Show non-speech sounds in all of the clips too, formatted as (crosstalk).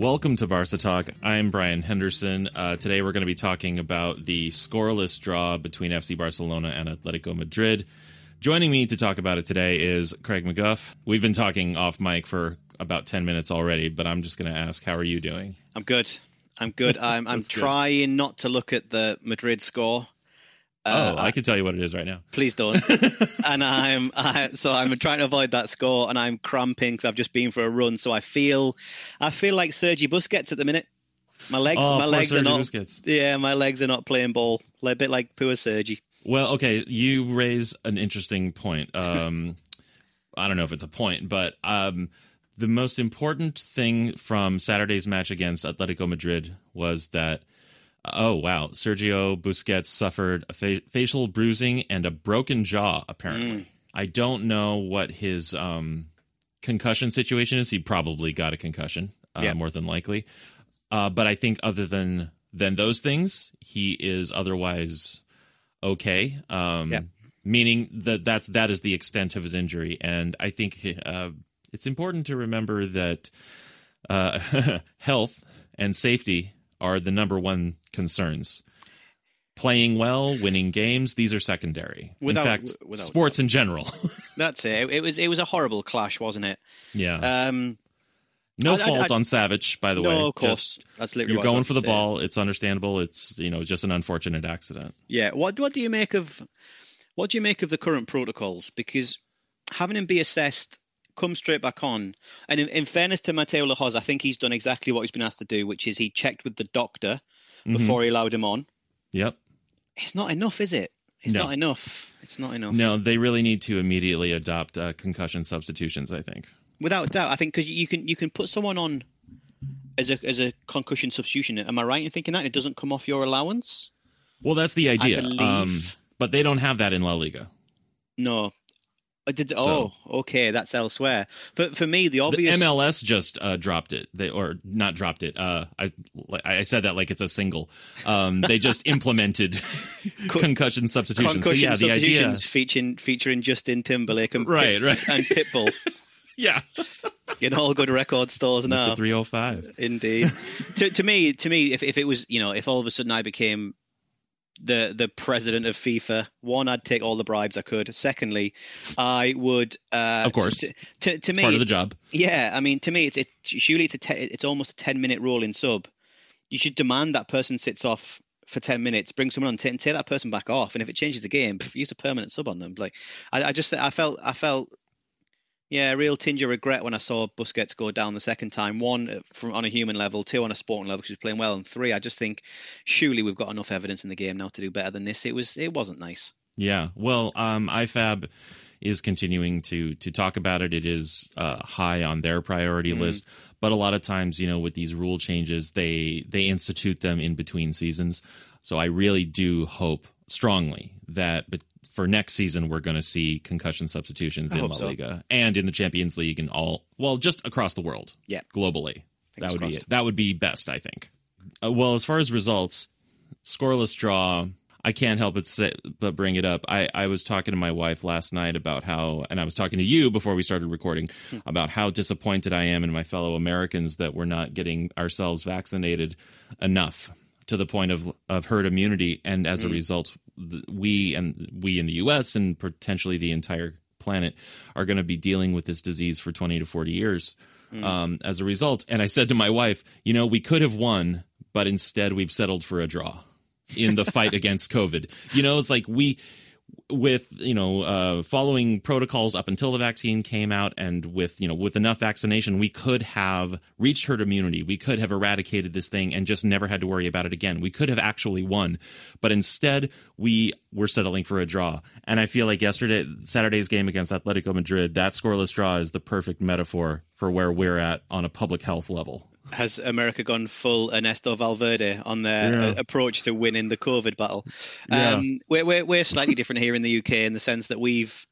Welcome to Barca Talk. I'm Brien Henderson. Uh, today we're going to be talking about the scoreless draw between FC Barcelona and Atletico Madrid. Joining me to talk about it today is Craig McGeough. We've been talking off mic for about 10 minutes already, but I'm just going to ask, how are you doing? I'm good. I'm good. (laughs) I'm, I'm That's good. trying not to look at the Madrid score. Uh, oh, I can tell you what it is right now. Please don't. (laughs) and I'm I, so I'm trying to avoid that score, and I'm cramping because I've just been for a run. So I feel, I feel like Sergi Busquets at the minute. My legs, Oh, my legs are not. Busquets. Yeah, my legs are not playing ball. A bit like poor Sergi. Well, okay, you raise an interesting point. Um, I don't know if it's a point, but um, the most important thing from Saturday's match against Atletico Madrid was that, oh wow, Sergio Busquets suffered a fa- facial bruising and a broken jaw. Apparently, I don't know what his um, concussion situation is. He probably got a concussion, uh, Yeah. more than likely. Uh, but I think other than than those things, he is otherwise okay. Um, Yeah. Meaning that that's that is the extent of his injury, and I think uh, it's important to remember that uh, (laughs) health and safety are the number one concerns. Playing well, winning games, these are secondary. Without- in fact, without sports in general. (laughs) That's it. It was it was a horrible clash, wasn't it? yeah. Um, no I- I- fault I- on Savage, by the no, way. of course. Just- That's literally you're I going for the ball. It's understandable. It's you know just an unfortunate accident. Yeah. What what do you make of what do you make of the current protocols? Because having him be assessed, come straight back on. And in, in fairness to Mateu Lahoz, I think he's done exactly what he's been asked to do, which is he checked with the doctor Mhm. before he allowed him on. Yep. It's not enough, is it? It's No. not enough. It's not enough. No, they really need to immediately adopt uh, concussion substitutions. I think. Without doubt, I think because you can you can put someone on as a as a concussion substitution. Am I right in thinking that it doesn't come off your allowance? Well, that's the idea. Um, but they don't have that in La Liga. No. I did. Oh, okay. That's elsewhere. For for me, the The obvious. MLS just uh, dropped it. They or not dropped it. Uh, I I said that like it's a single. Um, they just (laughs) implemented concussion substitutions. concussion so yeah, the idea. substitutions featuring featuring Justin Timberlake and Right, Pit- right. and Pitbull (laughs) Yeah, in all good record stores now. Three Hundred Five. Indeed. to to me, to me, if if it was you know if all of a sudden I became the the president of FIFA, one, I'd take all the bribes I could. Secondly, I would. Uh, Of course. To, to, to me, Part of the job. yeah. I mean, to me, it's it's surely it's a te- it's almost a ten minute rule in sub. You should demand that person sits off for ten minutes, bring someone on, t- and take that person back off. And if it changes the game, use a permanent sub on them. Like, I, I just I felt I felt. Yeah, a real tinge of regret when I saw Busquets go down the second time. One uh, from on a human level, two on a sporting level because he was playing well, and three, I just think surely we've got enough evidence in the game now to do better than this. It was it wasn't nice. Yeah. Well, um, IFAB is continuing to to talk about it. It is uh, high on their priority list, but a lot of times, you know, with these rule changes, they they institute them in between seasons. So I really do hope strongly that, but for next season, we're going to see concussion substitutions I in La so. Liga and in the Champions League and all well, just across the world. Yeah. globally. that Fingers would be crossed. it. That would be best, I think. Uh, well, as far as results, scoreless draw. I can't help but say, but bring it up. I, I was talking to my wife last night about how, and I was talking to you before we started recording about how disappointed I am in my fellow Americans that we're not getting ourselves vaccinated enough to the point of of herd immunity, and as a result, the, we and we in the U.S. and potentially the entire planet are going to be dealing with this disease for 20 to 40 years mm. um, as a result. And I said to my wife, you know, we could have won, but instead we've settled for a draw in the fight (laughs) against COVID. You know, it's like we with you know uh, following protocols up until the vaccine came out and with you know with enough vaccination we could have reached herd immunity. We could have eradicated this thing and just never had to worry about it again. We could have actually won. But instead we were settling for a draw. And i feel like yesterday saturday's game against atletico madrid that scoreless draw is the perfect metaphor for where we're at on a public health level has America gone full Ernesto Valverde on their yeah. Approach to winning the COVID battle? Yeah. Um, we're, we're, we're slightly different here in the UK in the sense that we've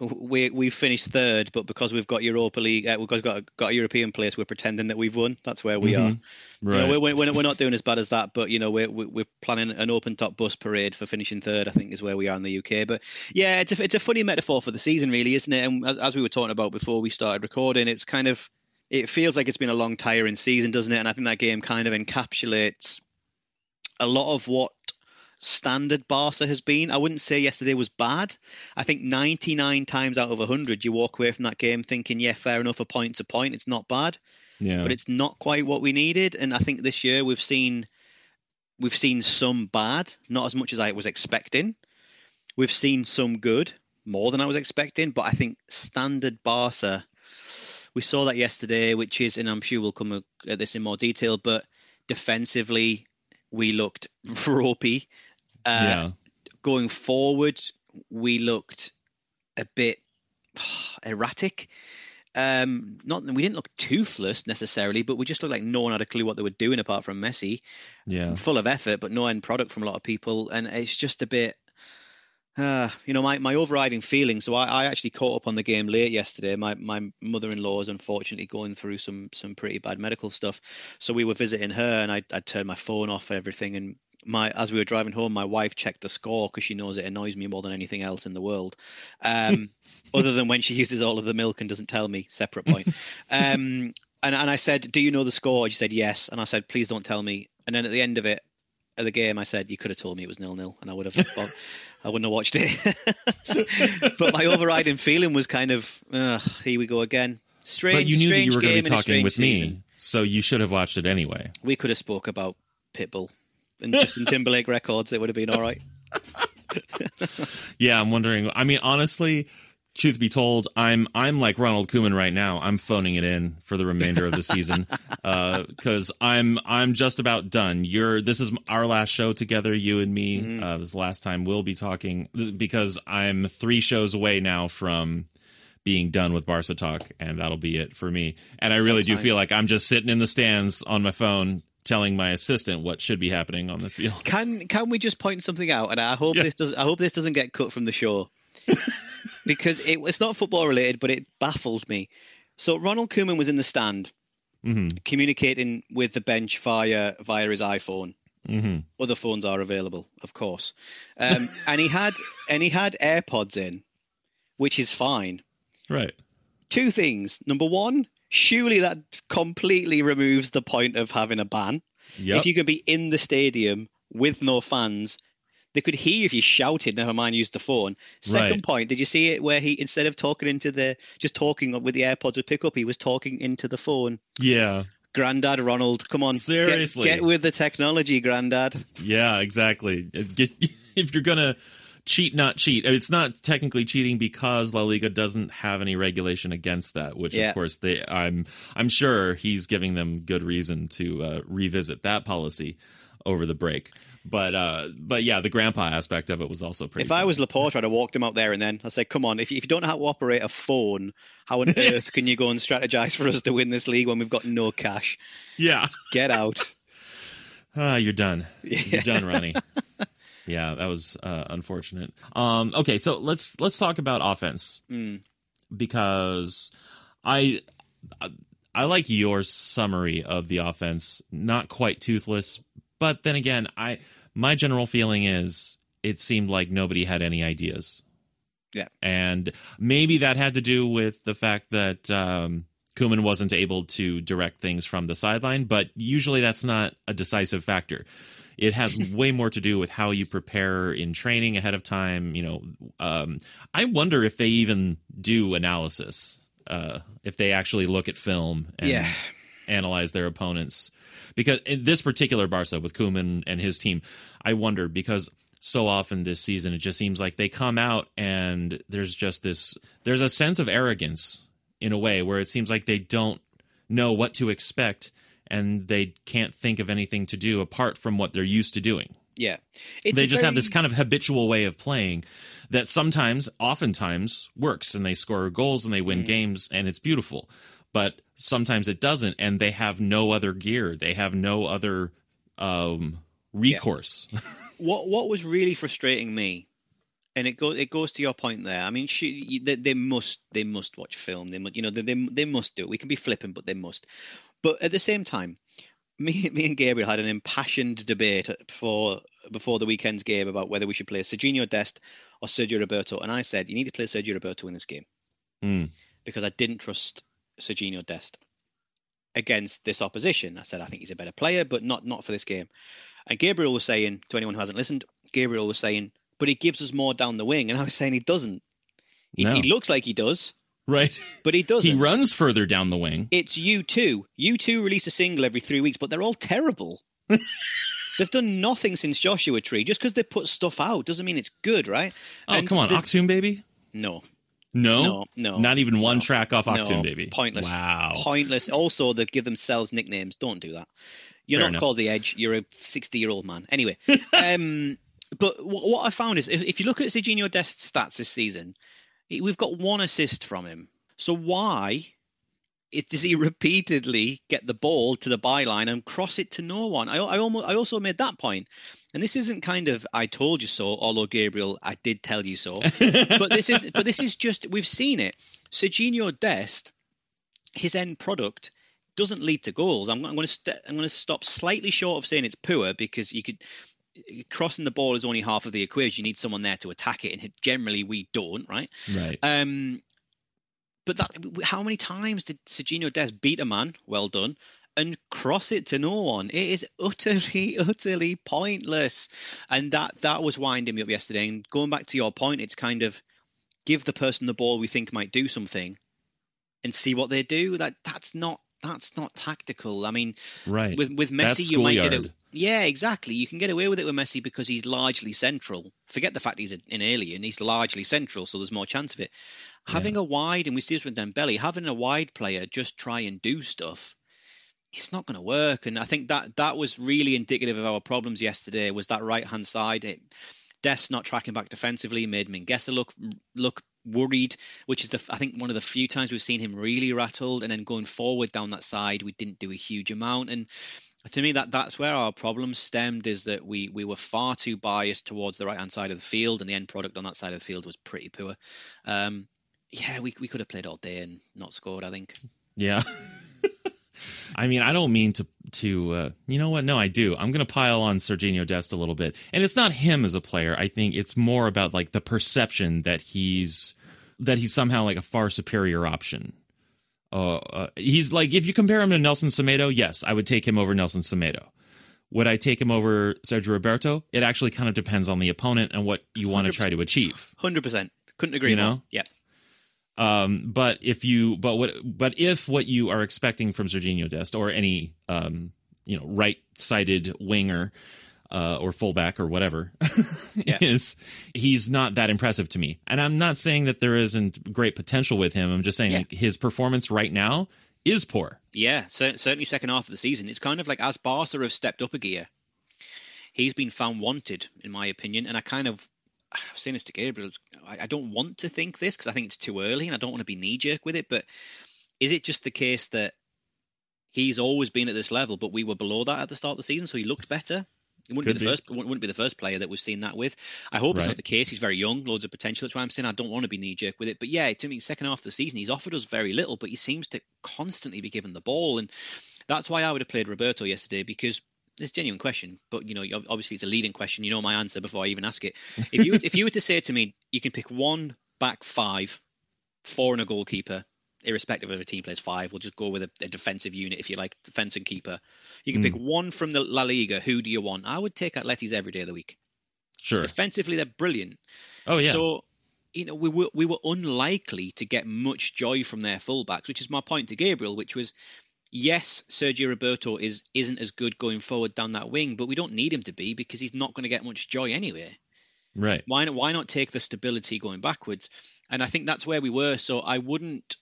we we've finished third, but because we've got Europa League, uh, we've got got a European place, we're pretending that we've won. That's where we mm-hmm. are. Right. You know, we're, we're, we're not doing as bad as that, but you know we're we're planning an open top bus parade for finishing third. I think is where we are in the UK. But yeah, it's a it's a funny metaphor for the season, really, isn't it? And as, as we were talking about before we started recording, it's kind of it feels like it's been a long, tiring season, doesn't it? And I think that game kind of encapsulates a lot of what standard Barca has been. I wouldn't say yesterday was bad. I think 99 times out of 100, you walk away from that game thinking, yeah, fair enough, a point's a point. It's not bad. Yeah. But it's not quite what we needed. And I think this year we've seen we've seen some bad, not as much as I was expecting. We've seen some good, more than I was expecting. But I think standard Barca we saw that yesterday, which is, and I'm sure we'll come at this in more detail, but defensively, we looked (laughs) ropey. Uh, yeah. Going forward, we looked a bit (sighs) erratic. Um, not we didn't look toothless necessarily, but we just looked like no one had a clue what they were doing apart from Messi. Yeah, full of effort, but no end product from a lot of people, and it's just a bit uh, you know, my, my overriding feeling. So I, I actually caught up on the game late yesterday. My my mother in law is unfortunately going through some some pretty bad medical stuff. So we were visiting her, and I I turned my phone off everything. And my as we were driving home, my wife checked the score because she knows it annoys me more than anything else in the world. Um, (laughs) other than when she uses all of the milk and doesn't tell me. Separate point. Um, and and I said, "Do you know the score?" She said, "Yes." And I said, "Please don't tell me." And then at the end of it, of the game, I said, "You could have told me it was nil nil, and I would have." I wouldn't have watched it. (laughs) (laughs) but my overriding feeling was kind of, uh, here we go again. Strange. But you knew that you were going to be talking with season. me, so you should have watched it anyway. We could have spoke about Pitbull and Justin (laughs) Timberlake records. It would have been all right. yeah, I'm wondering. I mean, honestly, truth be told, I'm I'm like Ronald Koeman right now. I'm phoning it in for the remainder of the season because (laughs) uh, I'm I'm just about done. You're this is our last show together, you and me. Mm-hmm. Uh, this is the last time we'll be talking because I'm three shows away now from being done with Barca talk, and that'll be it for me. And I really do feel like I'm just sitting in the stands on my phone telling my assistant what should be happening on the field. Can can we just point something out? And I hope yeah. this does. I hope this doesn't get cut from the show because it, it's not football related, but it baffled me. So Ronald Koeman was in the stand mm-hmm. communicating with the bench via via his iPhone. Mm-hmm. Other phones are available, of course, um, (laughs) and he had and he had AirPods in, which is fine. Right. Two things. Number one, surely that completely removes the point of having a ban. Yep. If you can be in the stadium with no fans they could hear you if you shouted. Never mind, used the phone. Second right. point, did you see it where he instead of talking into the just talking with the AirPods would pick up, he was talking into the phone. Yeah. Granddad Ronald, come on, seriously, get, get with the technology, Granddad. Yeah, exactly. (laughs) if you're gonna cheat, not cheat. It's not technically cheating because La Liga doesn't have any regulation against that. Which, yeah. of course, they I'm I'm sure he's giving them good reason to uh, revisit that policy over the break. But uh, but yeah, the grandpa aspect of it was also pretty. If funny. I was Laporte, I'd have walked him out there and then I'd say, "Come on, if you, if you don't know how to operate a phone, how on (laughs) earth can you go and strategize for us to win this league when we've got no cash? Yeah, get out. (laughs) Ah, you're done. Yeah. You're done, Ronnie. (laughs) yeah, that was uh, unfortunate. Um, okay, so let's let's talk about offense mm. because I I like your summary of the offense. Not quite toothless, but then again, I my general feeling is it seemed like nobody had any ideas. Yeah. And maybe that had to do with the fact that um, Koeman wasn't able to direct things from the sideline, but usually that's not a decisive factor. It has (laughs) way more to do with how you prepare in training ahead of time. You know, um, I wonder if they even do analysis, uh, if they actually look at film and Yeah. analyze their opponents. Because in this particular Barca with Koeman and his team, I wonder because so often this season it just seems like they come out and there's just this there's a sense of arrogance in a way where it seems like they don't know what to expect and they can't think of anything to do apart from what they're used to doing. Yeah, it's they just have this kind of habitual way of playing that sometimes, oftentimes, works and they score goals and they Mm. win games and it's beautiful. But sometimes it doesn't and they have no other gear. They have no other um, recourse. (laughs) what what was really frustrating me, and it goes it goes to your point there. I mean, she, they, they must they must watch film. They must, you know they, they they must do it. We can be flippant, but they must. But at the same time, (laughs) me me and Gabriel had an impassioned debate before before the weekend's game about whether we should play Serginho Dest or Sergio Roberto, and I said you need to play Sergio Roberto in this game Hmm. because I didn't trust Serginho Dest against this opposition. I said I think he's a better player, but not not for this game. And Gabriel was saying to anyone who hasn't listened, Gabriel was saying, but he gives us more down the wing, and I was saying he doesn't. He, No. he looks like he does, Right. but he doesn't. He runs further down the wing. It's U2. You two release a single every three weeks, but they're all terrible. (laughs) They've done nothing since Joshua Tree. Just because they put stuff out doesn't mean it's good, right? Oh, And come on. the- Achtung Baby? No, No. No, no, Not even one track off Achtung no, Baby. Pointless. Wow. Pointless. Also, they give themselves nicknames. Don't do that. You're Fair not enough. called the Edge. You're a 60 year old man. Anyway, (laughs) um, but wh- what I found is if, if you look at Serginho Dest's stats this season, he- we've got one assist from him. So why it, does he (laughs) repeatedly get the ball to the byline and cross it to no one? I, I almost I also made that point, and this isn't kind of I told you so, although Gabriel, I did tell you so. (laughs) but this is but this is just we've seen it. Serginho Dest, his end product doesn't lead to goals. I'm, I'm going to st- I'm going to stop slightly short of saying it's poor because you could crossing the ball is only half of the equation. You need someone there to attack it, and generally we don't, right? Right. Um, but that how many times did Serginho Dest beat a man? Well done. And cross it to no one. It is utterly, (laughs) utterly pointless. And that that was winding me up yesterday. And going back to your point, it's kind of give the person the ball we think might do something, and see what they do. That that's not that's not tactical. I mean, right. with with Messi, you might get a, yeah, exactly. You can get away with it with Messi because he's largely central. Forget the fact he's an alien; he's largely central, so there's more chance of it. Having a wide, and we see this with Dembele, having a wide player just try and do stuff, it's not going to work. And I think that that was really indicative of our problems yesterday. Was that right hand side? It, Dest not tracking back defensively made Mingueza look look worried, which is the I think one of the few times we've seen him really rattled. And then going forward down that side, we didn't do a huge amount. And to me, that that's where our problem stemmed is that we we were far too biased towards the right hand side of the field, and the end product on that side of the field was pretty poor. Um, yeah, we we could have played all day and not scored. I think. Yeah. (laughs) I mean, I don't mean to to uh, you know what? No, I do. I'm going to pile on Serginho Dest a little bit, and it's not him as a player. I think it's more about like the perception that he's that he's somehow like a far superior option. Uh, uh, he's like if you compare him to Nelson Semedo, yes, I would take him over Nelson Semedo. Would I take him over Sergio Roberto? It actually kind of depends on the opponent and what you want to try to achieve. Hundred percent. Couldn't agree You more. know? Yeah. Um, but if you, but what, but if what you are expecting from Serginho Dest or any, um, you know, right-sided winger uh, or fullback or whatever (laughs) is, he's not that impressive to me. And I'm not saying that there isn't great potential with him. I'm just saying Yeah. his performance right now is poor. Yeah, cer- certainly second half of the season. It's kind of like as Barca have stepped up a gear, he's been found wanted, in my opinion. And I kind of, I was saying this to Gabriel, I, I don't want to think this because I think it's too early and I don't want to be knee jerk with it. But is it just the case that he's always been at this level, but we were below that at the start of the season, so he looked better? It wouldn't Could be the be. first. Wouldn't wouldn't be the first player that we've seen that with. I hope it's not the case. He's very young, loads of potential. That's why I'm saying I don't want to be knee jerk with it. But yeah, to me, second half of the season, he's offered us very little, but he seems to constantly be given the ball, and that's why I would have played Roberto yesterday because it's a genuine question. But you know, obviously it's a leading question. You know my answer before I even ask it. If you if you were to say to me, you can pick one back five, four and a goalkeeper, irrespective of a team plays five. We'll just go with a, a defensive unit if you like, defense and keeper. You can Mm. pick one from the La Liga. Who do you want? I would take Atleti's every day of the week. Sure. Defensively, they're brilliant. Oh yeah. So, you know, we were we were unlikely to get much joy from their fullbacks, which is my point to Gabriel, which was yes, Sergio Roberto is isn't as good going forward down that wing, but we don't need him to be because he's not going to get much joy anyway. right. Why not why not take the stability going backwards? And I think that's where we were. So I wouldn't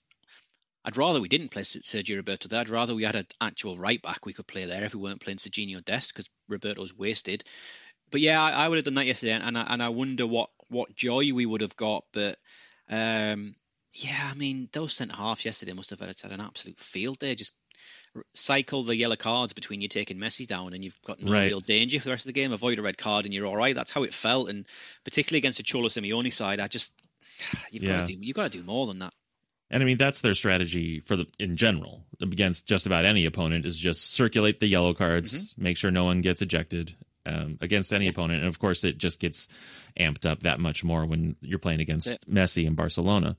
I'd rather we didn't play Sergio Roberto there. I'd rather we had an actual right back we could play there if we weren't playing Serginho Dest because Roberto's wasted. But yeah, I, I would have done that yesterday, and I, and I wonder what what joy we would have got. But um, yeah, I mean, those centre halves yesterday must have had, had an absolute field day. Just cycle the yellow cards between you taking Messi down and you've got no Right. real danger for the rest of the game. Avoid a red card and you're all right. That's how it felt, and particularly against the Cholo Simeone side, I just (sighs) you've Yeah. got to do you've got to do more than that. And I mean that's their strategy for the in general against just about any opponent is just circulate the yellow cards, make sure no one gets ejected um, against any opponent, and of course it just gets amped up that much more when you're playing against Messi and Barcelona.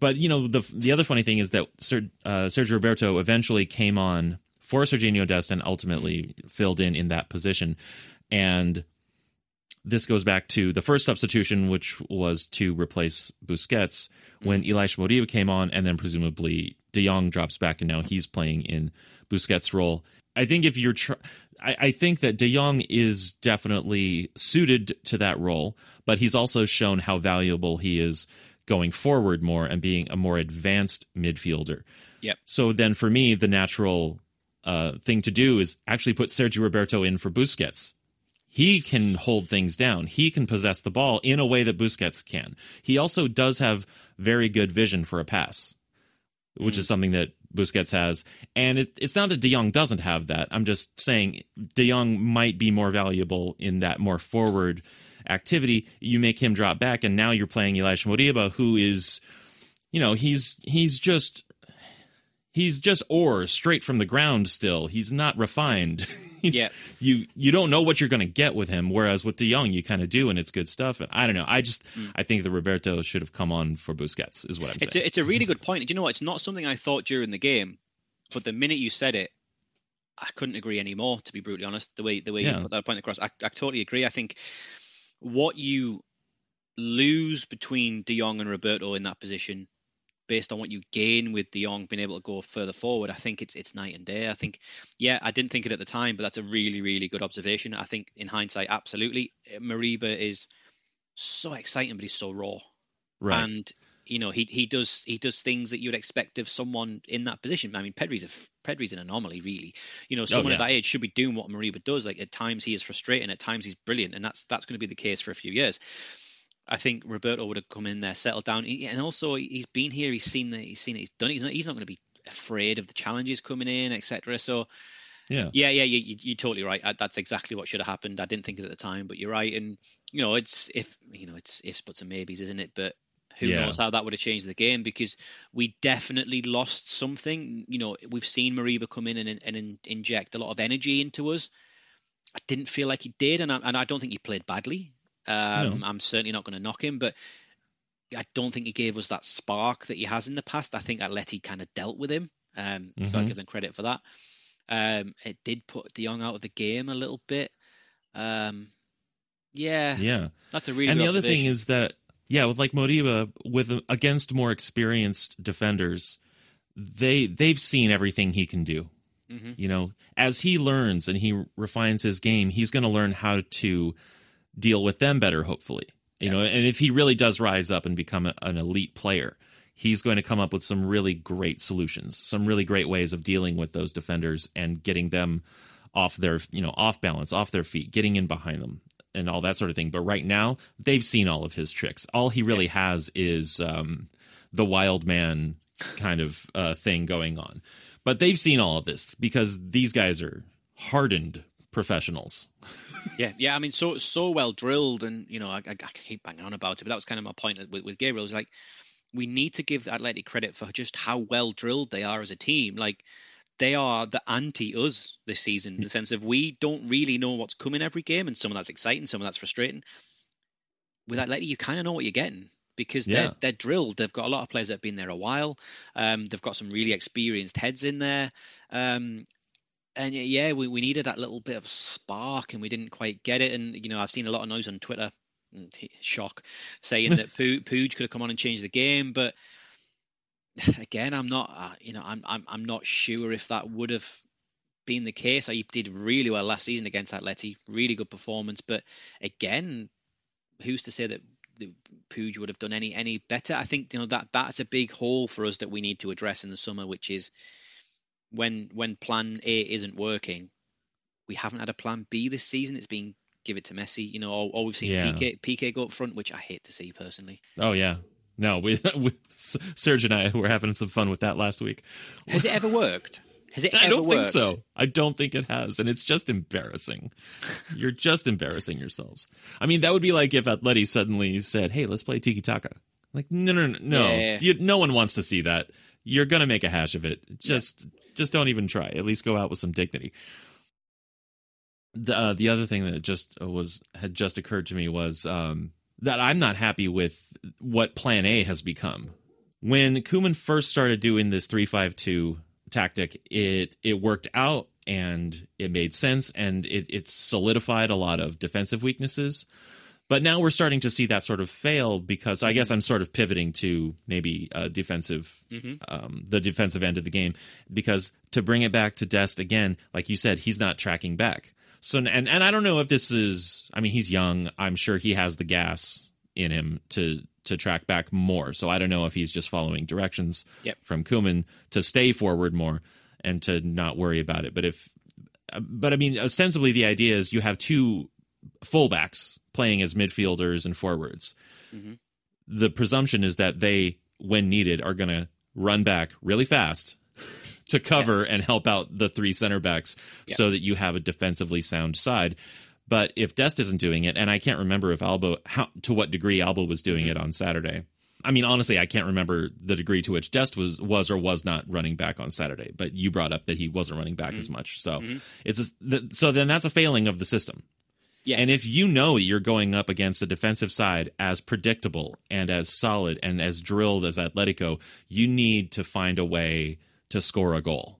But you know the the other funny thing is that Ser, uh, Sergio Roberto eventually came on for Serginho Dest and ultimately filled in in that position, and this goes back to the first substitution, which was to replace Busquets when Elias Moriba came on, and then presumably De Jong drops back, and now he's playing in Busquets' role. I think if you're, tr- I, I think that De Jong is definitely suited to that role, but he's also shown how valuable he is going forward more and being a more advanced midfielder. Yep. So then, for me, the natural uh, thing to do is actually put Sergio Roberto in for Busquets he can hold things down. He can possess the ball in a way that Busquets can. He also does have very good vision for a pass, which is something that Busquets has. And it, it's not that De Jong doesn't have that. I'm just saying De Jong might be more valuable in that more forward activity. You make him drop back, and now you're playing Elias Moriba, who is, you know, he's he's just he's just ore straight from the ground. Still, he's not refined. (laughs) He's, Yeah. you you don't know what you're going to get with him. Whereas with De Jong, you kind of do, and it's good stuff. And I don't know. I just mm. I think that Roberto should have come on for Busquets. Is what I'm It's saying. a, it's a really good point. Do you know what? It's not something I thought during the game, but the minute you said it, I couldn't agree anymore. To be brutally honest, the way the way Yeah. you put that point across, I, I totally agree. I think what you lose between De Jong and Roberto in that position, based on what you gain with De Jong being able to go further forward, I think it's it's night and day. I think, yeah, I didn't think it at the time, but that's a really really good observation. I think in hindsight, absolutely, Moriba is so exciting, but he's so raw right. and you know he he does he does things that you'd expect of someone in that position. I mean, Pedri's a Pedri's an anomaly, really. You know, oh, someone Oh, yeah. at that age should be doing what Moriba does. Like at times he is frustrating, at times he's brilliant, and that's that's going to be the case for a few years. I think Roberto would have come in there, settled down, and also he's been here. He's seen that he's seen it. He's done it. He's not, he's not going to be afraid of the challenges coming in, etc. So yeah. yeah, yeah, you, you're totally right. That's exactly what should have happened. I didn't think it at the time, but you're right. And you know, it's if you know, it's ifs, buts, and maybes, isn't it? But who Yeah. knows how that would have changed the game because we definitely lost something. You know, we've seen Moriba come in and, and, in- inject a lot of energy into us. I didn't feel like he did, and I, and I don't think he played badly. Um, I'm certainly not going to knock him, but I don't think he gave us that spark that he has in the past. I think Atleti kind of dealt with him. Um, so I Mhm. give them credit for that. Um, it did put De Jong out of the game a little bit. Um, yeah, Yeah. that's a really. and the other thing is that yeah, with like Moriba, with against more experienced defenders, they they've seen everything he can do. Mhm. You know, as he learns and he refines his game, he's going to learn how to deal with them better. Hopefully, you know, and if he really does rise up and become a, an elite player, he's going to come up with some really great solutions, some really great ways of dealing with those defenders and getting them off their you know off balance, off their feet, getting in behind them, and all that sort of thing. But right now, they've seen all of his tricks. All he really has is um, the wild man kind of uh, thing going on. But they've seen all of this because these guys are hardened professionals. (laughs) Yeah, yeah. I mean, so so well drilled, and you know, I, I, I keep banging on about it, but that was kind of my point with, with Gabriel. Was like, we need to give Athletic credit for just how well drilled they are as a team. Like, they are the anti us this season in the sense of we don't really know what's coming every game, and some of that's exciting, some of that's frustrating. With Athletic, you kind of know what you're getting. because Yeah. they're they're drilled. They've got a lot of players that have been there a while. Um, they've got some really experienced heads in there. Um, and yeah, we, we needed that little bit of spark, and we didn't quite get it. And you know, I've seen a lot of noise on Twitter, mm, shock, saying that Poo- Pooj could have come on and changed the game, but (sighs) again, I'm not. Uh, you know, I'm I'm I'm not sure if that would have been the case. He did really well last season against Atleti, really good performance. But again, who's to say that the Pooj would have done any any better? I think you know that that's a big hole for us that we need to address in the summer, which is when when Plan A isn't working. We haven't had a Plan B this season. It's been give it to Messi, you know, or, or we've seen Yeah. Piqué Piqué go up front, which I hate to see personally. Oh yeah. No, we, (laughs) we Serge and I were having some fun with that last week. Has it ever worked? Has it (laughs) I don't think so. I don't think it has, and it's just embarrassing. You're just embarrassing yourselves. I mean, that would be like if Atleti suddenly said, "Hey, let's play tiki taka." Like, no, no, no, no. Yeah. You, no one wants to see that. You're gonna make a hash of it. Just, just don't even try. At least go out with some dignity. The uh, the other thing that just was had just occurred to me was um, that I'm not happy with what Plan A has become. When Koeman first started doing this three five two tactic, it it worked out and it made sense and it it solidified a lot of defensive weaknesses. But now we're starting to see that sort of fail because I guess I'm sort of pivoting to maybe uh, defensive, um, the defensive end of the game. Because to bring it back to Dest again, like you said, he's not tracking back. So and and I don't know if this is. I mean, he's young. I'm sure he has the gas in him to to track back more. So I don't know if he's just following directions Yep. from Koeman to stay forward more and to not worry about it. But if, but I mean, ostensibly the idea is you have two fullbacks playing as midfielders and forwards. Mhm. The presumption is that they, when needed, are going to run back really fast to cover and help out the three center backs so that you have a defensively sound side. But if Dest isn't doing it, and I can't remember if Alba, how, to what degree Alba was doing it mm-hmm. on Saturday. I mean, honestly, I can't remember the degree to which Dest was was or was not running back on Saturday. But you brought up that he wasn't running back as mm-hmm. much, so mm-hmm. it's a, th- so then that's a failing of the system. Yeah. And if you know you're going up against a defensive side as predictable and as solid and as drilled as Atletico, you need to find a way to score a goal.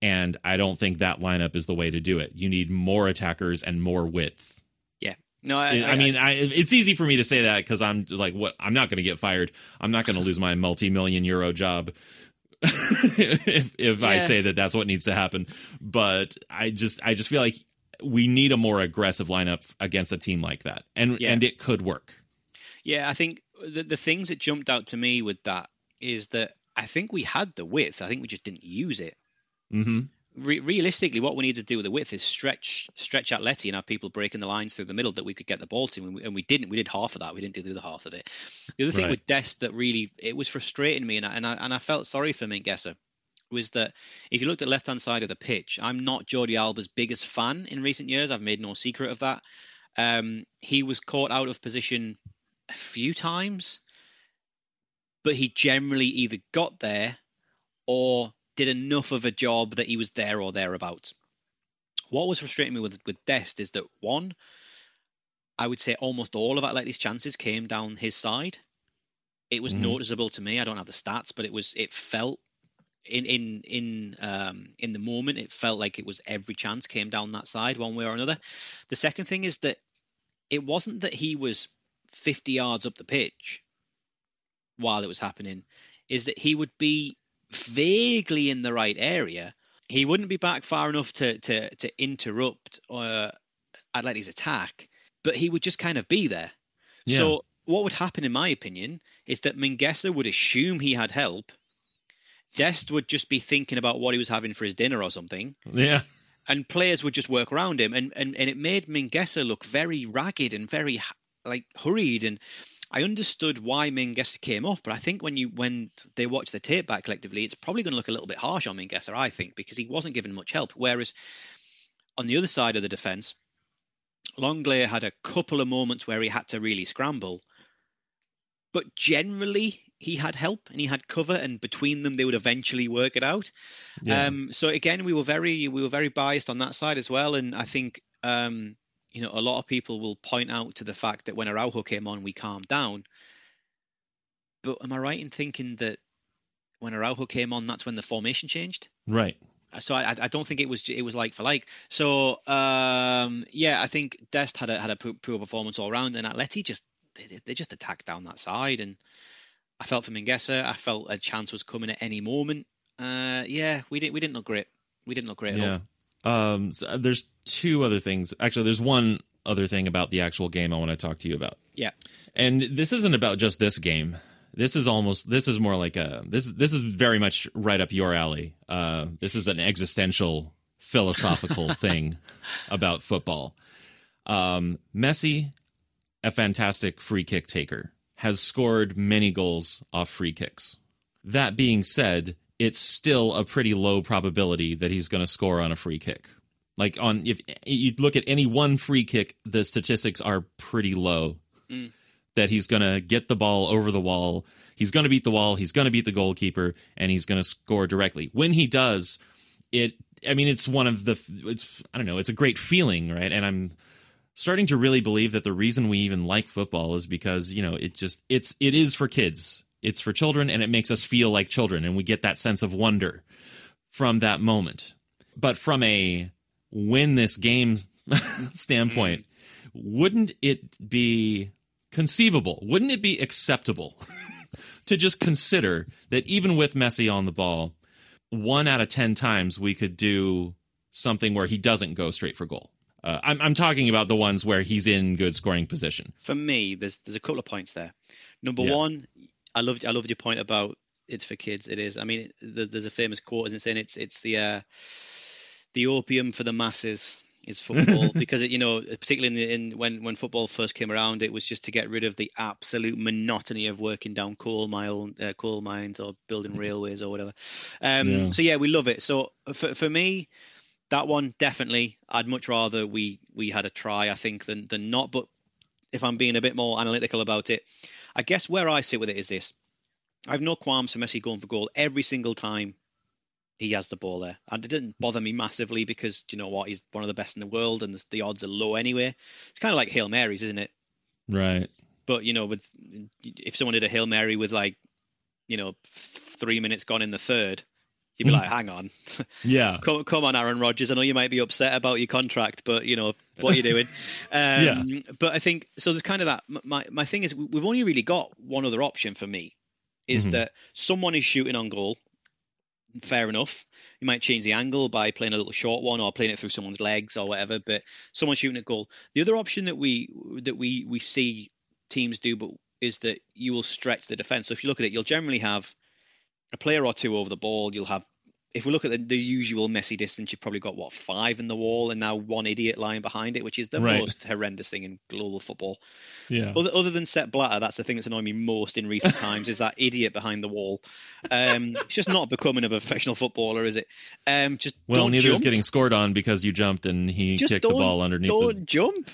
And I don't think that lineup is the way to do it. You need more attackers and more width. Yeah. No, I, I, mean, I, it's easy for me to say that because I'm like, what? I'm not going to get fired. I'm not going to lose my multi-million euro job (laughs) if if I say that that's what needs to happen. But I just, I just feel like we need a more aggressive lineup against a team like that, and Yeah. and it could work. Yeah, I think the the things that jumped out to me with that is that I think we had the width. I think we just didn't use it. hmm Re- realistically, what we need to do with the width is stretch stretch Atleti and have people breaking the lines through the middle that we could get the ball to, and we, and we didn't. We did half of that. We didn't do the other half of it. The other thing Right. with Dest that really it was frustrating me, and I, and I and I felt sorry for Mingueza, was that if you looked at left hand side of the pitch, I'm not Jordi Alba's biggest fan in recent years. I've made no secret of that. Um, he was caught out of position a few times, but he generally either got there or did enough of a job that he was there or thereabouts. What was frustrating me with with Dest is that one, I would say almost all of Atleti's chances came down his side. It was Mhm. noticeable to me. I don't have the stats, but it was it felt in in in um in the moment it felt like it was every chance came down that side one way or another. The second thing is that it wasn't that he was 50 yards up the pitch while it was happening is that he would be vaguely in the right area. He wouldn't be back far enough to to to interrupt uh, Atleti's attack, but he would just kind of be there. Yeah. So what would happen, in my opinion, is that Mingueza would assume he had help. Dest would just be thinking about what he was having for his dinner or something, Yeah. and players would just work around him, and and, and it made Mingueza look very ragged and very like hurried, and I understood why Mingueza came off, but I think when you when they watch the tape back collectively, it's probably going to look a little bit harsh on Mingueza, I think, because he wasn't given much help. Whereas on the other side of the defence, Lenglet had a couple of moments where he had to really scramble, but generally he had help and he had cover, and between them they would eventually work it out. Yeah. Um, so again, we were very we were very biased on that side as well, and I think um, you know a lot of people will point out to the fact that when Araujo came on, we calmed down. but am I right in thinking that when Araujo came on, that's when the formation changed? Right. So I, I don't think it was it was like for like. So um, yeah, I think Dest had a had a poor performance all round, and Atleti just they, they just attacked down that side, and I felt for Mingueza, I felt a chance was coming at any moment. Uh, yeah, we didn't we didn't look great. We didn't look great. Yeah. Um, so uh, there's two other things. Actually, there's one other thing about the actual game I want to talk to you about. Yeah. And this isn't about just this game. This is almost this is more like a this this is very much right up your alley. Uh, this is an existential philosophical (laughs) thing about football. Um, Messi, a fantastic free kick taker, has scored many goals off free kicks. That being said, it's still a pretty low probability that he's going to score on a free kick. Like on if you look at any one free kick, the statistics are pretty low. Mm. That he's going to get the ball over the wall, he's going to beat the wall, he's going to beat the goalkeeper, and he's going to score directly. When he does, it I mean it's one of the it's I don't know, it's a great feeling, right? And I'm starting to really believe that the reason we even like football is because, you know, it just it's it is for kids. It's for children and it makes us feel like children and we get that sense of wonder from that moment. But from a win this game (laughs) standpoint, wouldn't it be conceivable? Wouldn't it be acceptable (laughs) to just consider that even with Messi on the ball, one out of 10 times we could do something where he doesn't go straight for goal? Uh, I'm, I'm talking about the ones where he's in good scoring position. For me, there's there's a couple of points there. Number yeah. one, I loved I loved your point about it's for kids. It is. I mean, there's a famous quote, isn't it? Saying it's it's the uh, the opium for the masses is football (laughs) because it, you know particularly in, the, in when when football first came around it was just to get rid of the absolute monotony of working down coal mile uh, coal mines or building railways or whatever um, yeah. so yeah we love it so for, for me that one definitely i'd much rather we we had a try i think than than not but if i'm being a bit more analytical about it i guess where i sit with it is this i have no qualms for messi going for goal every single time he has the ball there. And it didn't bother me massively because you know what, he's one of the best in the world, and the, the odds are low anyway. It's kind of like hail marys, isn't it? Right. But you know, with if someone did a hail mary with like, you know, three minutes gone in the third, you'd be like, "Hang on, (laughs) yeah, come, come on, Aaron Rodgers. I know you might be upset about your contract, but you know what you're doing." (laughs) um, yeah. But I think so. There's kind of that. My my thing is, we've only really got one other option for me, is mm-hmm. that someone is shooting on goal fair enough. You might change the angle by playing a little short one or playing it through someone's legs or whatever. But someone shooting a goal. The other option that we that we we see teams do, but is that you will stretch the defense. So if you look at it, you'll generally have a player or two over the ball. You'll have if we look at the, the, usual Messi distance, you've probably got what five in the wall, and now one idiot lying behind it, which is the right. most horrendous thing in global football. Yeah. Other, other than Sepp Blatter, that's the thing that's annoyed me most in recent times is that idiot behind the wall. Um, it's just not becoming a professional footballer, is it? Um, just well, neither jump. is getting scored on because you jumped and he just kicked the ball underneath. Don't the... jump.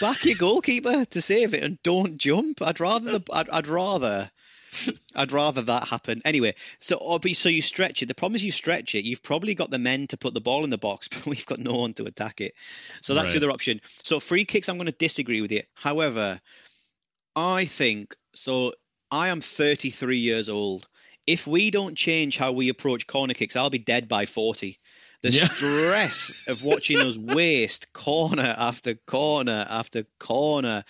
Back your goalkeeper to save it, and don't jump. I'd rather the, I'd, I'd rather (laughs) I'd rather that happen. Anyway, so oh, so you stretch it. The problem is you stretch it. You've probably got the men to put the ball in the box, (laughs) but we've got no one to attack it. So that's right. the other option. So free kicks, I'm going to disagree with you. However, I think so. I am 33 years old. If we don't change how we approach corner kicks, I'll be dead by 40. The yeah. (laughs) stress of watching us waste corner after corner after corner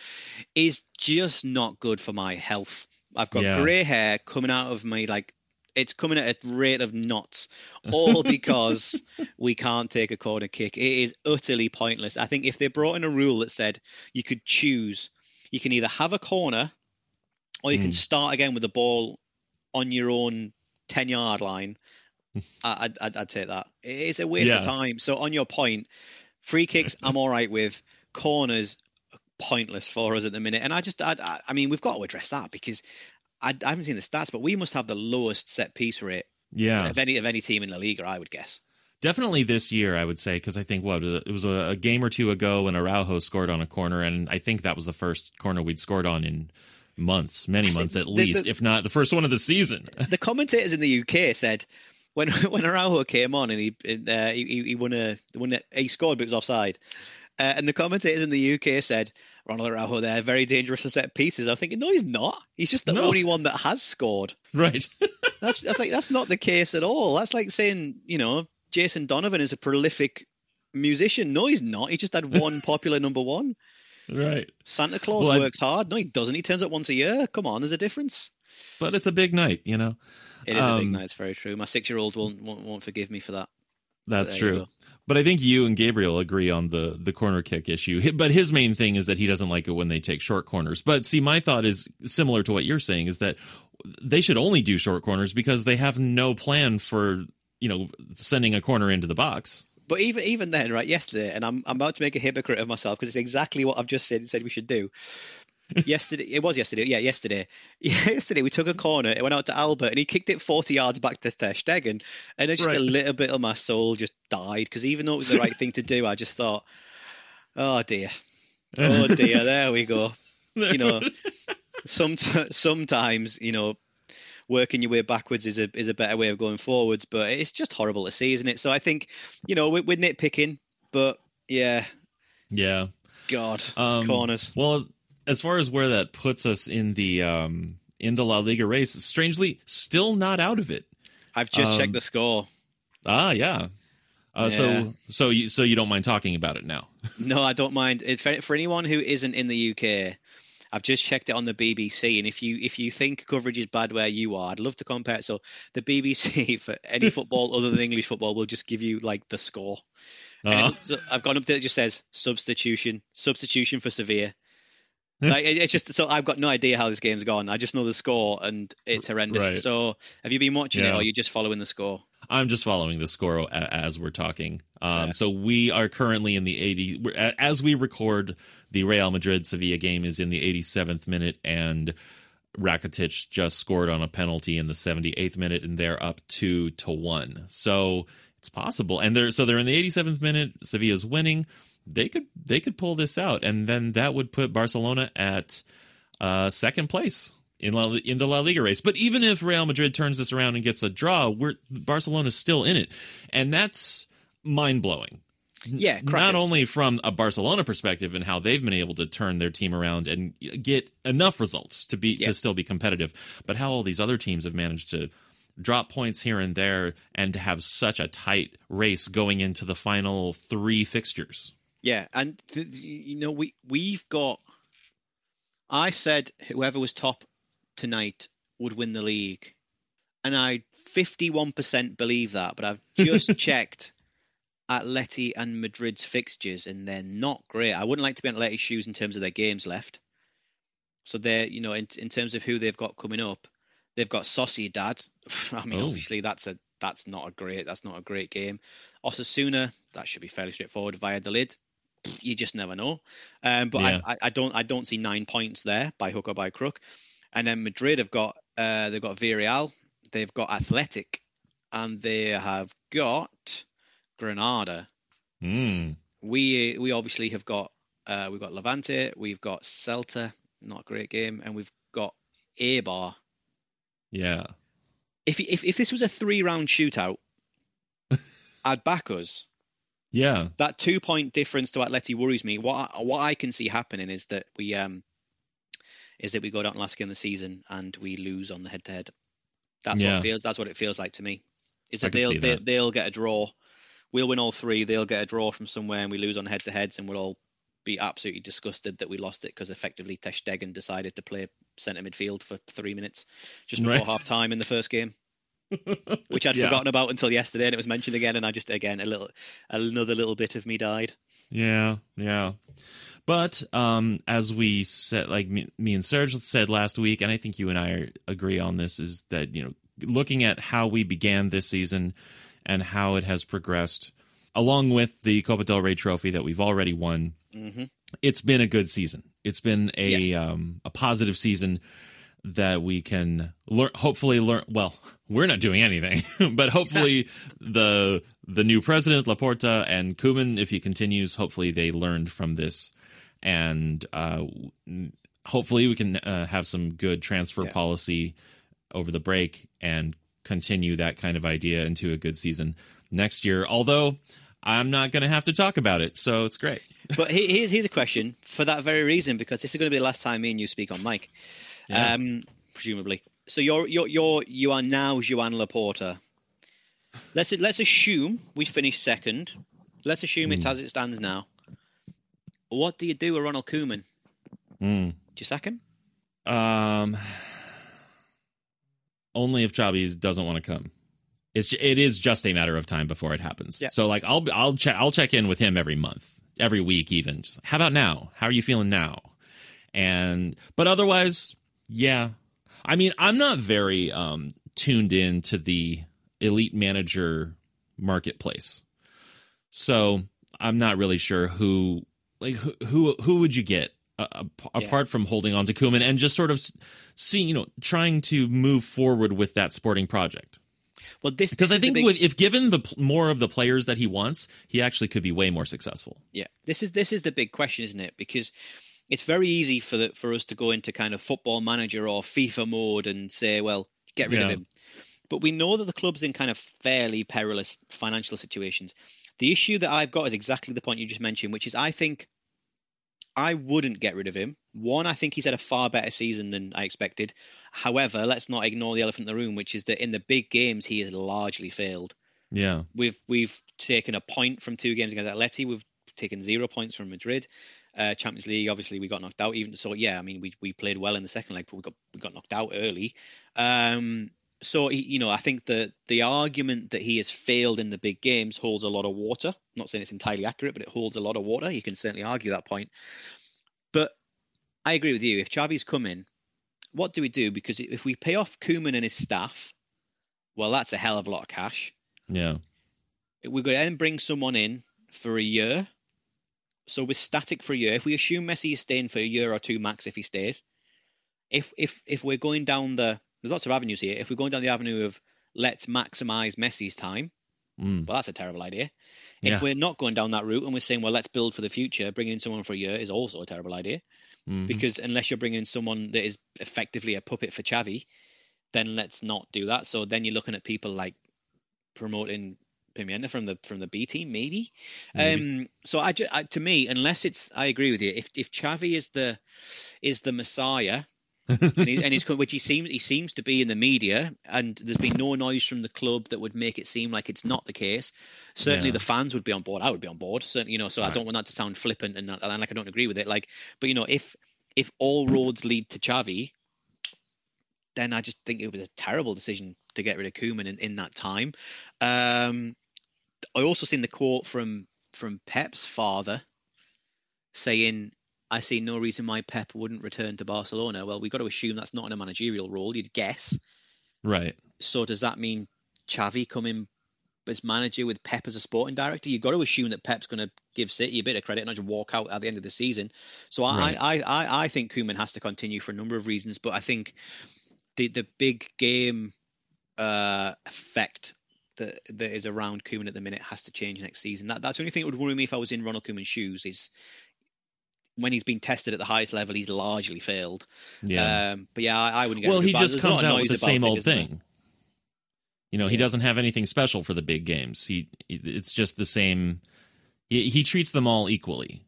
is just not good for my health. I've got yeah. grey hair coming out of me like it's coming at a rate of knots, all (laughs) because we can't take a corner kick. It is utterly pointless. I think if they brought in a rule that said you could choose, you can either have a corner or you mm. can start again with the ball on your own 10 yard line, (laughs) I'd, I'd, I'd, take that. It's a waste yeah. of time. So, on your point, free kicks, (laughs) I'm all right with. Corners, pointless for us at the minute. And I just, I, I mean, we've got to address that because I, I, haven't seen the stats, but we must have the lowest set piece rate. Yeah. Of any of any team in the league, or I would guess. Definitely this year, I would say, because I think what it was a, a, game or two ago when Araujo scored on a corner, and I think that was the first corner we'd scored on in months, many months at the, least, the, if not the first one of the season. (laughs) The commentators in the UK said when (laughs) when Araujo came on and he uh, he, he won a won a, he scored but it was offside, uh, and the commentators in the UK said Ronald Araujo there, very dangerous for set pieces. I'm thinking, no, he's not. He's just the No. only one that has scored. Right. (laughs) That's that's like that's not the case at all. That's like saying, you know, Jason Donovan is a prolific musician. No, he's not. He just had one (laughs) popular number one. right. Santa Claus Well, I- works hard. No, he doesn't. He turns up once a year. Come on, there's a difference. But it's a big night, you know. It is a big Um, night. It's very true. My six-year-old won't, won't won't forgive me for that. That's true. Go. But I think you and Gabriel agree on the the corner kick issue. But his main thing is that he doesn't like it when they take short corners. But see, my thought is similar to what you're saying is that they should only do short corners because they have no plan for you know sending a corner into the box. But even even then, right? Yesterday, and I'm I'm about to make a hypocrite of myself because it's exactly what I've just said. Said we should do. yesterday, it was yesterday. Yeah, yesterday. (laughs) Yesterday, we took a corner. It went out to Alba, and he kicked it 40 yards back to Ter Stegen, and then just Right. a little bit of my soul just died because even though it was the right thing to do, I just thought, oh dear, (laughs) oh dear, there we go. You know, (laughs) some sometimes you know working your way backwards is a is a better way of going forwards. But it's just horrible to see, isn't it? So I think you know we're, we're nitpicking, but yeah, Yeah. God, Um, corners. Well, as far as where that puts us in the um in the La Liga race, strangely still not out of it. I've just um, checked the score. Ah, yeah. Uh, Yeah. So so you so you don't mind talking about it now? (laughs) No, I don't mind. If, for anyone who isn't in the UK, I've just checked it on the BBC, and if you if you think coverage is bad where you are, I'd love to compare it. So the BBC (laughs) for any football other than English football will just give you like the score. And Uh, it- so I've gone up there. It just says substitution, substitution for Sevilla. Like it- it's just so I've got no idea how this game's gone. I just know the score, and it's horrendous. Right. So have you been watching it, or are you just following the score? I'm just following the score as we're talking. Um, so we are currently in the 80 as we record. The Real Madrid Sevilla game is in the 87th minute, and Rakitic just scored on a penalty in the 78th minute, and they're up two to one. So it's possible, and they're so they're in the 87th minute. Sevilla's winning. They could they could pull this out, and then that would put Barcelona at uh, second place in La, in the La Liga race. But even if Real Madrid turns this around and gets a draw, we're Barcelona's still in it, and that's mind blowing. Yeah, Not only from a Barcelona perspective and how they've been able to turn their team around and get enough results to be Yeah. to still be competitive, but how all these other teams have managed to drop points here and there and to have such a tight race going into the final three fixtures. Yeah, and th- you know we we've got. I said whoever was top tonight would win the league, and I fifty-one percent believe that. But I've (laughs) just checked Atleti and Madrid's fixtures, and they're not great. I wouldn't like to be in Atleti's shoes in terms of their games left. So they're you know in in terms of who they've got coming up, they've got Sociedad. (laughs) I mean, Oh. obviously that's a that's not a great that's not a great game. Osasuna, that should be fairly straightforward. Valladolid, you just never know. Um, but Yeah. I, I, don't I don't see nine points there by hook or by crook. And then Madrid have got uh, they've got Villarreal, they've got Athletic, and they have got Granada. Mm. We we obviously have got uh, we've got Levante, we've got Celta, not a great game, and we've got Eibar. Yeah. If if if this was a three round shootout, (laughs) I'd back us. Yeah. that two point difference to Atleti worries me. What I, what I can see happening is that we um is that we go down last game of the season and we lose on the head to head. That's what it feels. That's what it feels like to me. Is that they'll see they, that. they'll get a draw. We'll win all three. They'll get a draw from somewhere, and we lose on head to heads, and we'll all be absolutely disgusted that we lost it because effectively Ter Stegen decided to play centre midfield for three minutes just before Right. half time in the first game which I'd Yeah. forgotten about until yesterday, and it was mentioned again, and I just again a little another little bit of me died. Yeah, yeah. But um, as we said, like me, me and Serge said last week, and I think you and I are, agree on this, is that you know, looking at how we began this season and how it has progressed, along with the Copa del Rey trophy that we've already won, hmm it's been a good season. It's been a um, a positive season that we can learn. Hopefully, learn. Well, (laughs) we're not doing anything, (laughs) but hopefully (laughs) the the new president Laporta and Koeman, if he continues, hopefully they learned from this, and uh, hopefully we can uh, have some good transfer Yeah. policy over the break and continue that kind of idea into a good season next year. Although I'm not going to have to talk about it, so it's great. but here's here's a question for that very reason because this is going to be the last time me and you speak on mic, yeah. um, presumably. So you're you're you're you are now Joan Laporta. Let's let's assume we finish second. Let's assume mm. it's as it stands now. What do you do with Ronald Koeman? Mm. Do you sack him? Um, only if Xavi doesn't want to come. It's it is just a matter of time before it happens. Yeah. So like I'll I'll check I'll check in with him every month, every week even. Just, how about now? How are you feeling now? And but otherwise, yeah. I mean, I'm not very um tuned in to the elite manager marketplace. So, I'm not really sure who like who who, who would you get uh, apart yeah. from holding on to Koeman and just sort of seeing, you know, trying to move forward with that sporting project. Well, this because I think big... with, if given the more of the players that he wants, he actually could be way more successful. Yeah, this is this is the big question, isn't it? Because it's very easy for the, for us to go into kind of football manager or FIFA mode and say, well, get rid yeah. of him. But we know that the club's in kind of fairly perilous financial situations. The issue that I've got is exactly the point you just mentioned, which is I think I wouldn't get rid of him. One, I think he's had a far better season than I expected. However, let's not ignore the elephant in the room, which is that in the big games he has largely failed. Yeah, we've we've taken a point from two games against Atleti. We've taken zero points from Madrid. Uh, Champions League, obviously, we got knocked out. Even so, yeah, I mean, we we played well in the second leg, but we got we got knocked out early. Um, so you know, I think the the argument that he has failed in the big games holds a lot of water. I'm not saying it's entirely accurate, but it holds a lot of water. You can certainly argue that point. But I agree with you. If Xavi's come in, what do we do? Because if we pay off Koeman and his staff, well, that's a hell of a lot of cash. Yeah. We're going to then bring someone in for a year. So we're static for a year. If we assume Messi is staying for a year or two max, if he stays, if if if we're going down the there's lots of avenues here. If we're going down the avenue of let's maximize Messi's time, mm. well, that's a terrible idea. If yeah. we're not going down that route and we're saying, well, let's build for the future, bringing in someone for a year is also a terrible idea. Mm-hmm. Because unless you're bringing in someone that is effectively a puppet for Xavi, then let's not do that. So then you're looking at people like promoting Pimienta from the from the B team, maybe. maybe. Um, so I, I, to me, unless it's, I agree with you. If if Xavi is the is the Messiah, and, he, and he's which he seems he seems to be in the media, and there's been no noise from the club that would make it seem like it's not the case. Certainly, yeah. the fans would be on board. I would be on board. Certainly, you know. So right. I don't want that to sound flippant and, and like I don't agree with it. Like, but you know, if if all roads lead to Xavi, then I just think it was a terrible decision to get rid of Koeman in, in that time. Um, I also seen the quote from from Pep's father saying I see no reason why Pep wouldn't return to Barcelona. Well, we've got to assume that's not in a managerial role. You'd guess. Right. So does that mean Xavi coming as manager with Pep as a sporting director? You've got to assume that Pep's going to give City a bit of credit and not just walk out at the end of the season. So I, right. I, I, I think Koeman has to continue for a number of reasons, but I think the the big game uh, effect that that is around Koeman at the minute has to change next season. That that's the only thing that would worry me if I was in Ronald Koeman's shoes is when he's been tested at the highest level, he's largely failed. Yeah. Um, but yeah, I, I wouldn't get. Well, he just comes out with the same old it, thing. You know, yeah. he doesn't have anything special for the big games. He, it's just the same. He, he treats them all equally.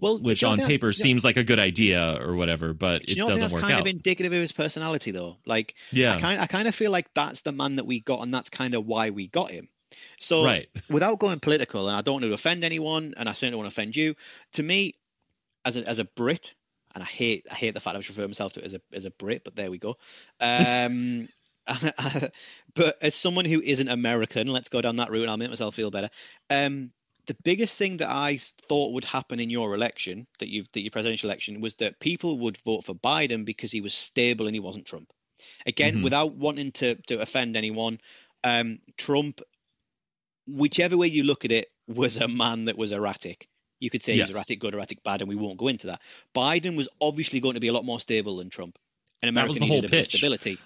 Well, which on paper yeah. seems like a good idea or whatever, but it doesn't that's work kind out. of indicative of his personality, though. Like, yeah, I kind, I kind of feel like that's the man that we got, and that's kind of why we got him. So, right. (laughs) without going political, and I don't want to offend anyone, and I certainly don't want to offend you. To me, as a as a Brit, and I hate I hate the fact I was referring myself to it as a as a Brit, but there we go. Um, (laughs) but as someone who isn't American, let's go down that route, and I'll make myself feel better. Um, the biggest thing that I thought would happen in your election, that you've that your presidential election, was that people would vote for Biden because he was stable and he wasn't Trump. Again, mm-hmm. without wanting to to offend anyone, um, Trump, whichever way you look at it, was a man that was erratic. You could say yes. he's erratic good, erratic bad, and we won't go into that. Biden was obviously going to be a lot more stable than Trump. And America that was the needed whole a pitch. stability.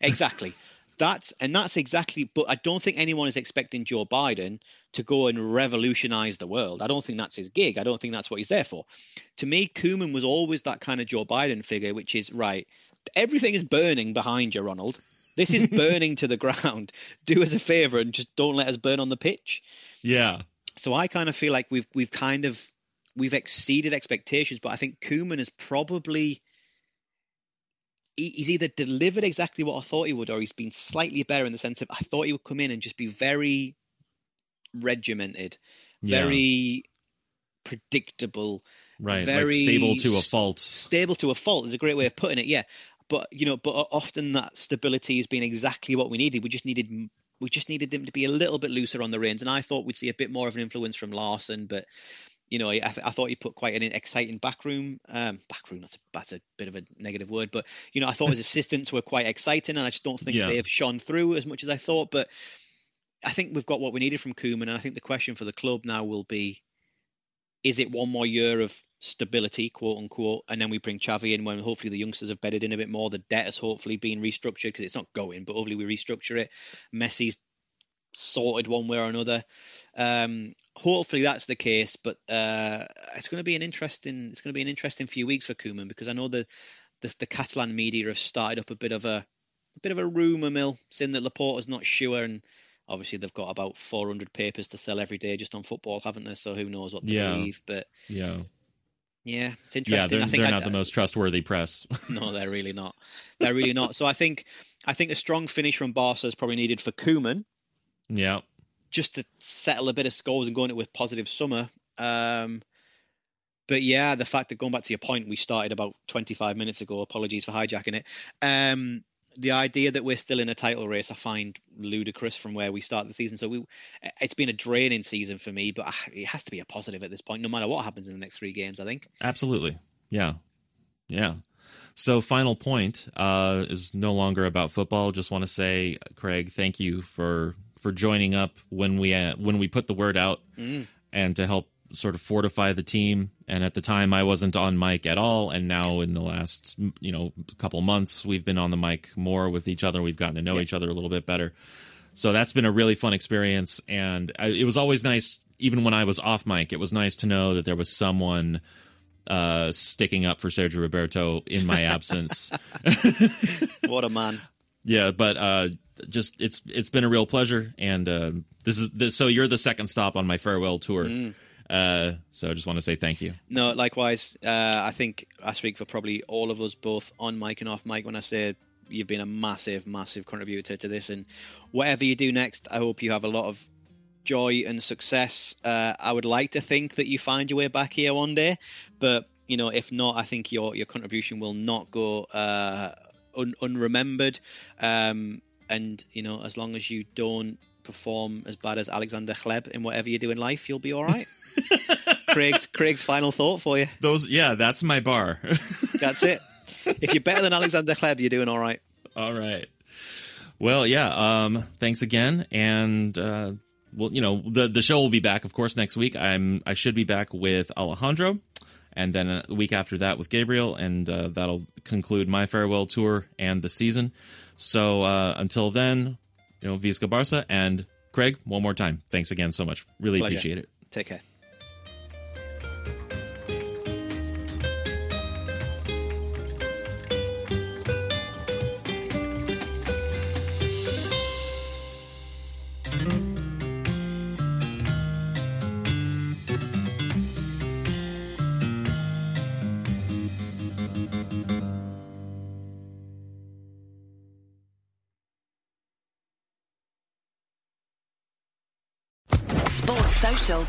Exactly. (laughs) that's and that's exactly but I don't think anyone is expecting Joe Biden to go and revolutionize the world. I don't think that's his gig. I don't think that's what he's there for. To me, Koeman was always that kind of Joe Biden figure, which is right, everything is burning behind you, Ronald. This is (laughs) burning to the ground. (laughs) Do us a favor and just don't let us burn on the pitch. Yeah. So I kind of feel like we've we've kind of we've exceeded expectations, but I think Koeman is probably he's either delivered exactly what I thought he would, or he's been slightly better in the sense of I thought he would come in and just be very regimented, yeah. very predictable, right? Very like stable to a fault. Stable to a fault is a great way of putting it. Yeah, but you know, but often that stability has been exactly what we needed. We just needed we just needed them to be a little bit looser on the reins, and I thought we'd see a bit more of an influence from Larsson, but you know, I, I thought he put quite an exciting backroom. Um, backroom, that's a, that's a bit of a negative word, but you know, I thought his (laughs) assistants were quite exciting, and I just don't think yeah. they have shone through as much as I thought. But I think we've got what we needed from Koeman, and I think the question for the club now will be: Is it one more year of stability, quote unquote, and then we bring Xavi in when hopefully the youngsters have bedded in a bit more. The debt has hopefully been restructured because it's not going, but hopefully we restructure it. Messi's sorted one way or another. Um, hopefully that's the case, but uh, it's going to be an interesting. It's going to be an interesting few weeks for Koeman because I know the, the the, Catalan media have started up a bit of a, a bit of a rumor mill, saying that Laporta's not sure, and obviously they've got about 400 papers to sell every day just on football, haven't they? So who knows what to yeah. believe? But yeah. Yeah, it's interesting. Yeah, they're, they're not I, the most trustworthy press. (laughs) no, they're really not. (laughs) They're really not. So I think I think a strong finish from Barca is probably needed for Koeman. Yeah. Just to settle a bit of scores and go into it with positive summer. Um, but yeah, the fact that going back to your point, we started about 25 minutes ago. Apologies for hijacking it. Um, the idea that we're still in a title race, I find ludicrous from where we start the season. So we, it's been a draining season for me, but it has to be a positive at this point, no matter what happens in the next three games. I think. Absolutely. Yeah. Yeah. So, final point uh, is no longer about football. Just want to say, Craig, thank you for for joining up when we uh, when we put the word out mm. and to help sort of fortify the team. And at the time, I wasn't on mic at all, and now in the last you know couple months, we've been on the mic more with each other. We've gotten to know each other a little bit better. So that's been a really fun experience, and I, it was always nice, even when I was off mic. It was nice to know that there was someone uh, sticking up for Sergio Roberto in my absence. (laughs) what a man! Yeah, but uh, just it's it's been a real pleasure, and uh, this is this, so you're the second stop on my farewell tour. Mm. Uh, so I just want to say thank you. No, likewise. Uh, I think I speak for probably all of us, both on mic and off mic, when I say you've been a massive, massive contributor to this. And whatever you do next, I hope you have a lot of joy and success. Uh, I would like to think that you find your way back here one day, but you know, if not, I think your your contribution will not go uh, un- unremembered. Um, and you know, as long as you don't perform as bad as Alexander Hleb in whatever you do in life, you'll be all right. (laughs) Craig's Craig's final thought for you. Those, yeah, that's my bar. (laughs) that's it. If you're better than Alexander Hleb, you're doing all right. All right. Well, yeah. Um, thanks again, and uh, well, you know, the the show will be back, of course, next week. I'm I should be back with Alejandro, and then a week after that with Gabriel, and uh, that'll conclude my farewell tour and the season. So uh, until then, you know, Visca Barca and Craig, one more time, thanks again so much. Really Pleasure. appreciate it. Take care.